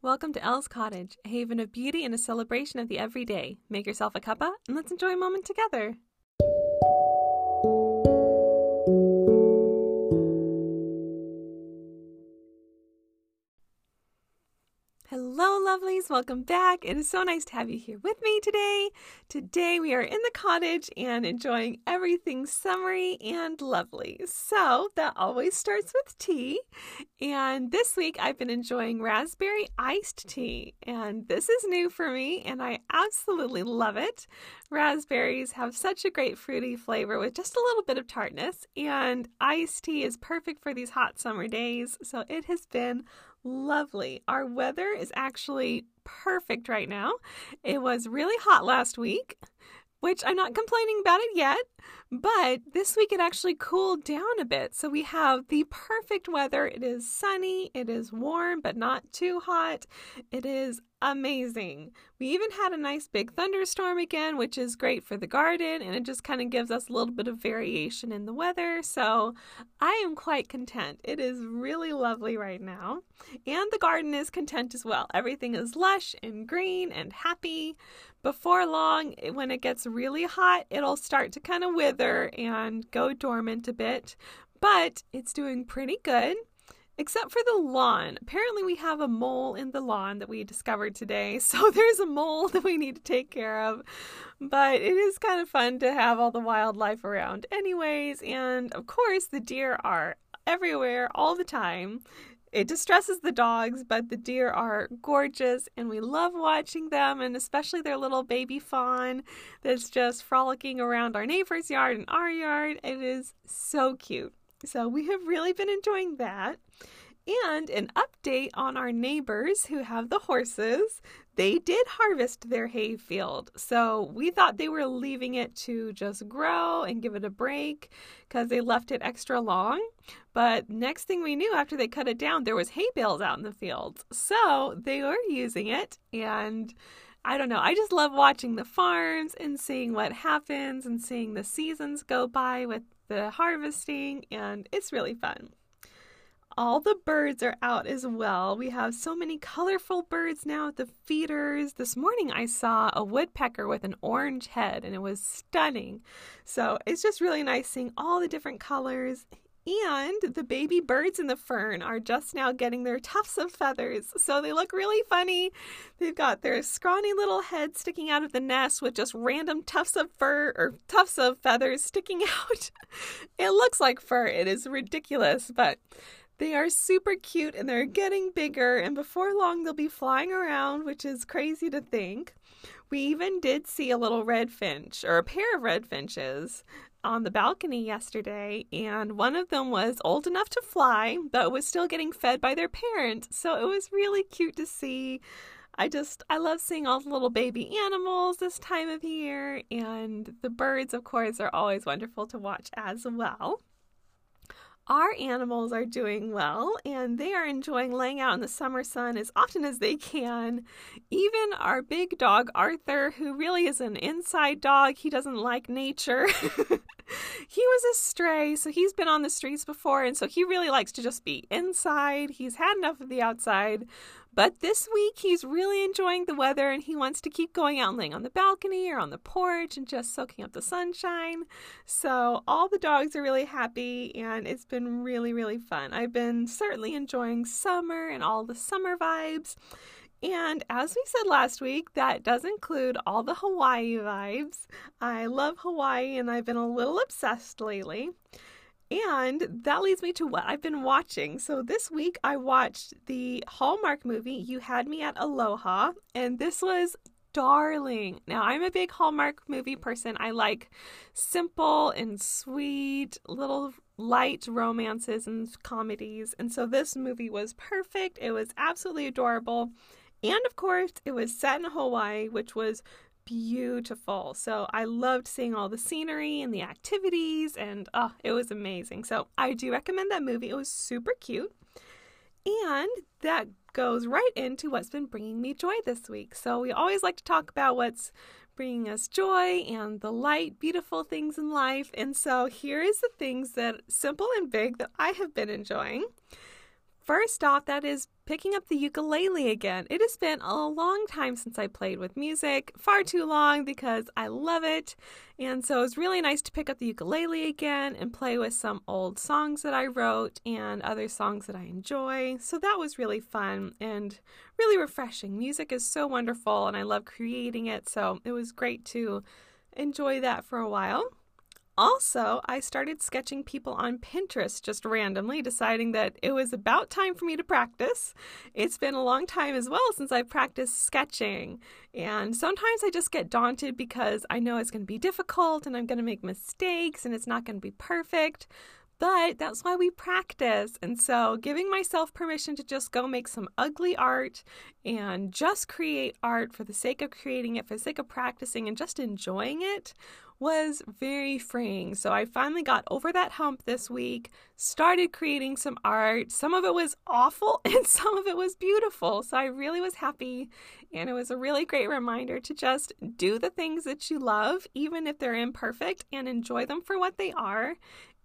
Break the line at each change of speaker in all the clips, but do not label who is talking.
Welcome to Elle's Cottage, a haven of beauty and a celebration of the everyday. Make yourself a cuppa and let's enjoy a moment together. Hello, lovelies. Welcome back. It is so nice to have you here with me today. Today, we are in the cottage and enjoying everything summery and lovely. So, that always starts with tea. And this week, I've been enjoying raspberry iced tea. And this is new for me, and I absolutely love it. Raspberries have such a great fruity flavor with just a little bit of tartness, and iced tea is perfect for these hot summer days. So, it has been lovely. Our weather is actually perfect right now. It was really hot last week, which I'm not complaining about it yet, but this week it actually cooled down a bit. So we have the perfect weather. It is sunny, it is warm, but not too hot. It is amazing. We even had a nice big thunderstorm again, which is great for the garden, and it just kind of gives us a little bit of variation in the weather. So I am quite content. It is really lovely right now, and the garden is content as well. Everything is lush and green and happy. Before long, when it gets really hot, it'll start to kind of wither and go dormant a bit, but it's doing pretty good except for the lawn. Apparently, we have a mole in the lawn that we discovered today. So there's a mole that we need to take care of. But it is kind of fun to have all the wildlife around, anyways. And of course, the deer are everywhere all the time. It distresses the dogs, but the deer are gorgeous and we love watching them, and especially their little baby fawn that's just frolicking around our neighbor's yard and our yard. It is so cute. So we have really been enjoying that. And an update on our neighbors who have the horses. They did harvest their hay field. So we thought they were leaving it to just grow and give it a break because they left it extra long. But next thing we knew, after they cut it down, there was hay bales out in the fields. So they were using it and I don't know. I just love watching the farms and seeing what happens and seeing the seasons go by with the harvesting, and it's really fun. All the birds are out as well. We have so many colorful birds now at the feeders. This morning I saw a woodpecker with an orange head and it was stunning. So it's just really nice seeing all the different colors and the baby birds in the fern are just now getting their tufts of feathers. So they look really funny. They've got their scrawny little heads sticking out of the nest with just random tufts of fur or tufts of feathers sticking out. it looks like fur. It is ridiculous, but they are super cute and they're getting bigger. And before long, they'll be flying around, which is crazy to think. We even did see a little red finch or a pair of red finches on the balcony yesterday, and one of them was old enough to fly, but was still getting fed by their parent. So it was really cute to see. I just, I love seeing all the little baby animals this time of year, and the birds, of course, are always wonderful to watch as well our animals are doing well and they are enjoying laying out in the summer sun as often as they can. Even our big dog, Arthur, who really is an inside dog, he doesn't like nature. he was a stray, so he's been on the streets before, and so he really likes to just be inside. He's had enough of the outside. But this week, he's really enjoying the weather and he wants to keep going out and laying on the balcony or on the porch and just soaking up the sunshine. So, all the dogs are really happy and it's been really, really fun. I've been certainly enjoying summer and all the summer vibes. And as we said last week, that does include all the Hawaii vibes. I love Hawaii and I've been a little obsessed lately. And that leads me to what I've been watching. So this week I watched the Hallmark movie You Had Me at Aloha, and this was darling. Now, I'm a big Hallmark movie person. I like simple and sweet, little light romances and comedies. And so this movie was perfect. It was absolutely adorable. And of course, it was set in Hawaii, which was beautiful. So I loved seeing all the scenery and the activities, and oh, it was amazing. So I do recommend that movie. It was super cute. And that goes right into what's been bringing me joy this week. So we always like to talk about what's bringing us joy and the light, beautiful things in life. And so here is the things that simple and big that I have been enjoying. First off, that is picking up the ukulele again. It has been a long time since I played with music, far too long because I love it. And so it's really nice to pick up the ukulele again and play with some old songs that I wrote and other songs that I enjoy. So that was really fun and really refreshing. Music is so wonderful and I love creating it. So it was great to enjoy that for a while. Also, I started sketching people on Pinterest just randomly, deciding that it was about time for me to practice. It's been a long time as well since I've practiced sketching. And sometimes I just get daunted because I know it's going to be difficult and I'm going to make mistakes and it's not going to be perfect. But that's why we practice. And so, giving myself permission to just go make some ugly art and just create art for the sake of creating it, for the sake of practicing and just enjoying it was very freeing. So I finally got over that hump this week, started creating some art. Some of it was awful and some of it was beautiful. So I really was happy. And it was a really great reminder to just do the things that you love, even if they're imperfect, and enjoy them for what they are.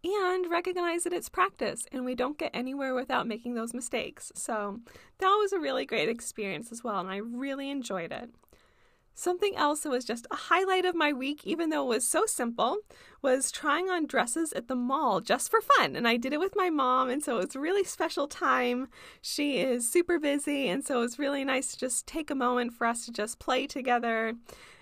And recognize that it's practice and we don't get anywhere without making those mistakes. So that was a really great experience as well, and I really enjoyed it. Something else that was just a highlight of my week, even though it was so simple, was trying on dresses at the mall just for fun. And I did it with my mom, and so it was a really special time. She is super busy, and so it was really nice to just take a moment for us to just play together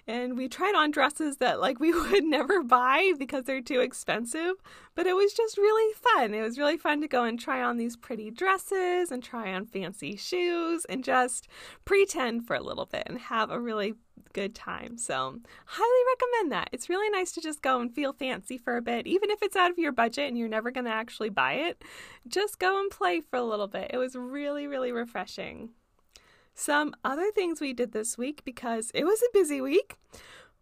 and we tried on dresses that like we would never buy because they're too expensive but it was just really fun it was really fun to go and try on these pretty dresses and try on fancy shoes and just pretend for a little bit and have a really good time. So highly recommend that. It's really nice to just go and feel fancy for a bit even if it's out of your budget and you're never going to actually buy it just go and play for a little bit. It was really really refreshing. Some other things we did this week because it was a busy week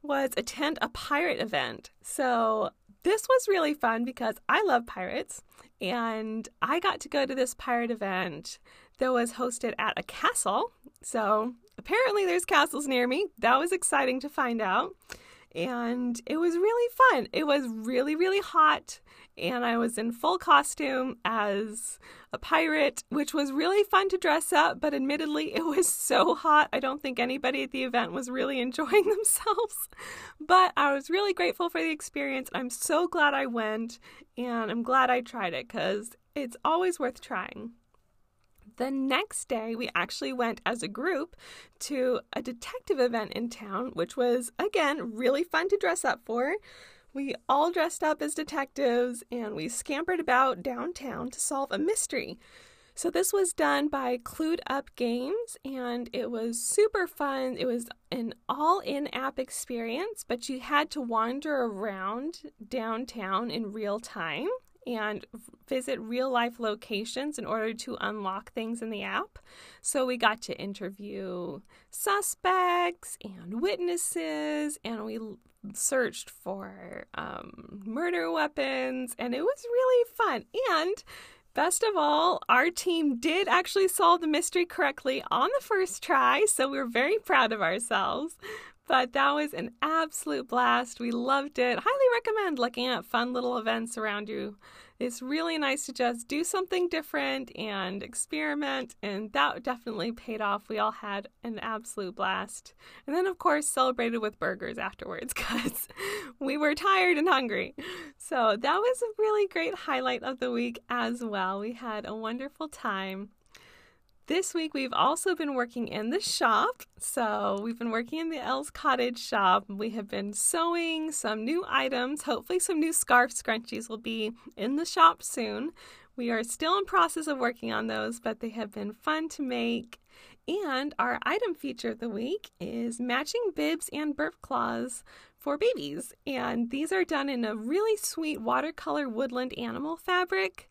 was attend a pirate event. So this was really fun because I love pirates and I got to go to this pirate event that was hosted at a castle. So apparently there's castles near me. That was exciting to find out. And it was really fun. It was really, really hot and I was in full costume as a pirate, which was really fun to dress up, but admittedly, it was so hot. I don't think anybody at the event was really enjoying themselves. But I was really grateful for the experience. I'm so glad I went, and I'm glad I tried it because it's always worth trying. The next day, we actually went as a group to a detective event in town, which was, again, really fun to dress up for. We all dressed up as detectives and we scampered about downtown to solve a mystery. So, this was done by CluedUpp Games and it was super fun. It was an all in app experience, but you had to wander around downtown in real time and visit real life locations in order to unlock things in the app. So we got to interview suspects and witnesses, and we searched for um, murder weapons, and it was really fun. And best of all, our team did actually solve the mystery correctly on the first try, so we're very proud of ourselves. But that was an absolute blast. We loved it. Highly recommend looking at fun little events around you it's really nice to just do something different and experiment, and that definitely paid off. We all had an absolute blast. And then, of course, celebrated with burgers afterwards because we were tired and hungry. So that was a really great highlight of the week as well. We had a wonderful time. This week we've also been working in the shop. So we've been working in the Elle's Cottage shop. We have been sewing some new items. Hopefully some new scarf scrunchies will be in the shop soon. We are still in process of working on those, but they have been fun to make. And our item feature of the week is matching bibs and burp cloths for babies. And these are done in a really sweet watercolor woodland animal fabric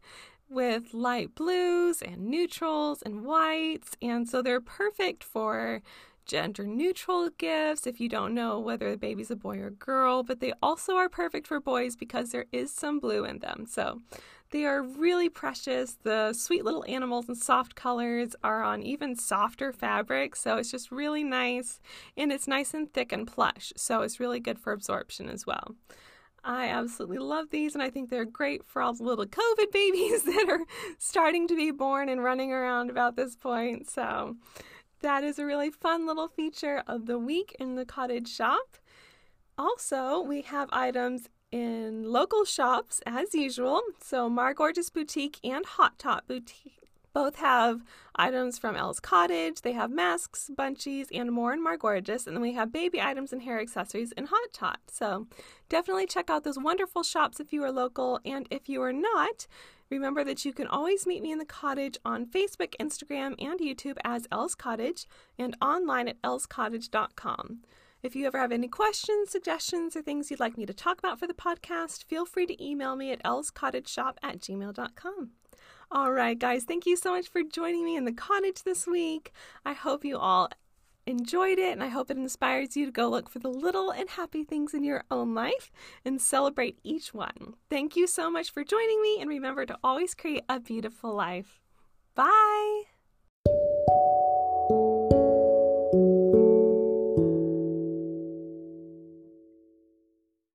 with light blues and neutrals and whites. And so they're perfect for gender neutral gifts if you don't know whether the baby's a boy or girl, but they also are perfect for boys because there is some blue in them. So they are really precious. The sweet little animals and soft colors are on even softer fabric, so it's just really nice. And it's nice and thick and plush, so it's really good for absorption as well. I absolutely love these, and I think they're great for all the little COVID babies that are starting to be born and running around about this point. So, that is a really fun little feature of the week in the cottage shop. Also, we have items in local shops as usual. So, Mar Gorgeous Boutique and Hot Tot Boutique both have items from Elle's Cottage. They have masks, bunchies, and more in Mar Gorgeous. And then we have baby items and hair accessories in Hot Tot. So, definitely check out those wonderful shops if you are local. And if you are not, Remember that you can always meet me in the cottage on Facebook, Instagram, and YouTube as Elle's Cottage and online at ellescottage.com. If you ever have any questions, suggestions, or things you'd like me to talk about for the podcast, feel free to email me at ellescottageshop at gmail.com. All right, guys, thank you so much for joining me in the cottage this week. I hope you all enjoyed it, and I hope it inspires you to go look for the little and happy things in your own life and celebrate each one. Thank you so much for joining me, and remember to always create a beautiful life. Bye.